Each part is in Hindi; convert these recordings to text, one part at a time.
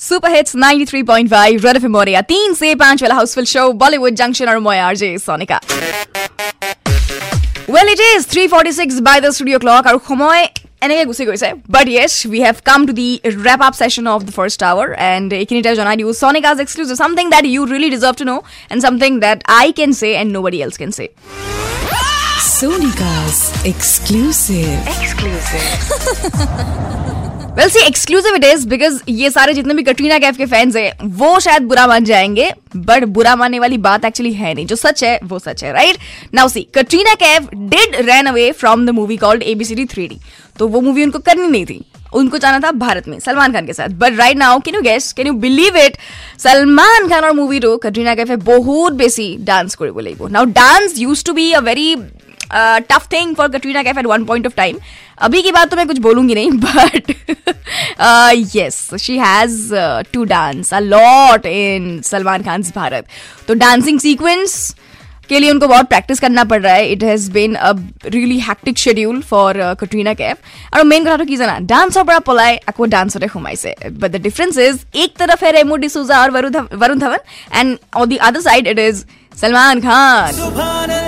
सुपर हिट्स 93.5 रेड एफएम मोरिया तीन से पांच वाला हाउसफुल शो बॉलीवुड जंक्शन और मैं RJ Sonika Well, it is 3.46 by the studio clock আৰু সময় এনেকৈ গুচি গৈছে but yes we have come to the wrap up session of the first hour and এইখিনিতে জনাই দিওঁ Sonika's exclusive something that you really deserve to know' and something that I can say and no body else কেন চে Sonika's exclusive. well see exclusive it is because ये सारे जितने भी कटरीना कैफ के फैंस हैं वो शायद बुरा मान जाएंगे बट बुरा मानने वाली बात एक्चुअली है नहीं जो सच है वो सच है right now see Katrina Kaif did run away from the movie called ABCD three तो वो मूवी उनको करनी नहीं थी उनको जाना था भारत में सलमान खान के साथ but right now can you guess can you believe it Salman Khan और मूवी रो कटरीना कैफे बहुत बेसी डांस কৰিব লাগিব now dance used to be a very tough thing for Katrina Kaif at one point of time अभी की बात तो मैं कुछ बोलूँगी नहीं but yes she has to dance a lot in Salman Khan Bharat तो डांसिंग सीक्वेंस के लिए उनको बहुत प्रैक्टिस करना पड़ रहा है. It has been a really hectic schedule for Katrina Kaif और मेन कथा तो की जाना डांस और बड़ा पोलाय अको डांस और हुमाई से. बट द डिफरेंस इज़ एक तरफ़ है रेमो डिसूजा और Varun Dhawan and on the other side it is Salman Khan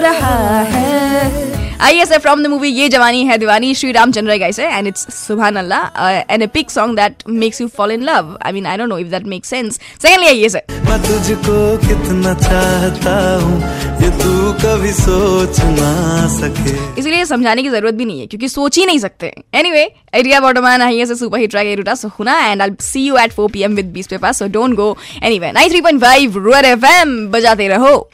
रहा है। आइए से from the movie Yeh Jawaani Hai Deewani Shri Ramchandra गाइस है and it's Subhan Allah an epic song that makes you fall in love I mean I don't know if that makes sense secondly आइए से मैं तुझको कितना चाहता हूँ ये तू कभी सोच ना सके। इसलिए समझाने की ज़रूरत भी नहीं है क्योंकि सोच ही नहीं सकते। एनीवे एरिया बॉटमैन आइए से सुपर हिट ट्रैक एरुटा सुना and I see you at 4 PM with बीस पे पास so don't go anyway 93.5 red FM बजाते रहो।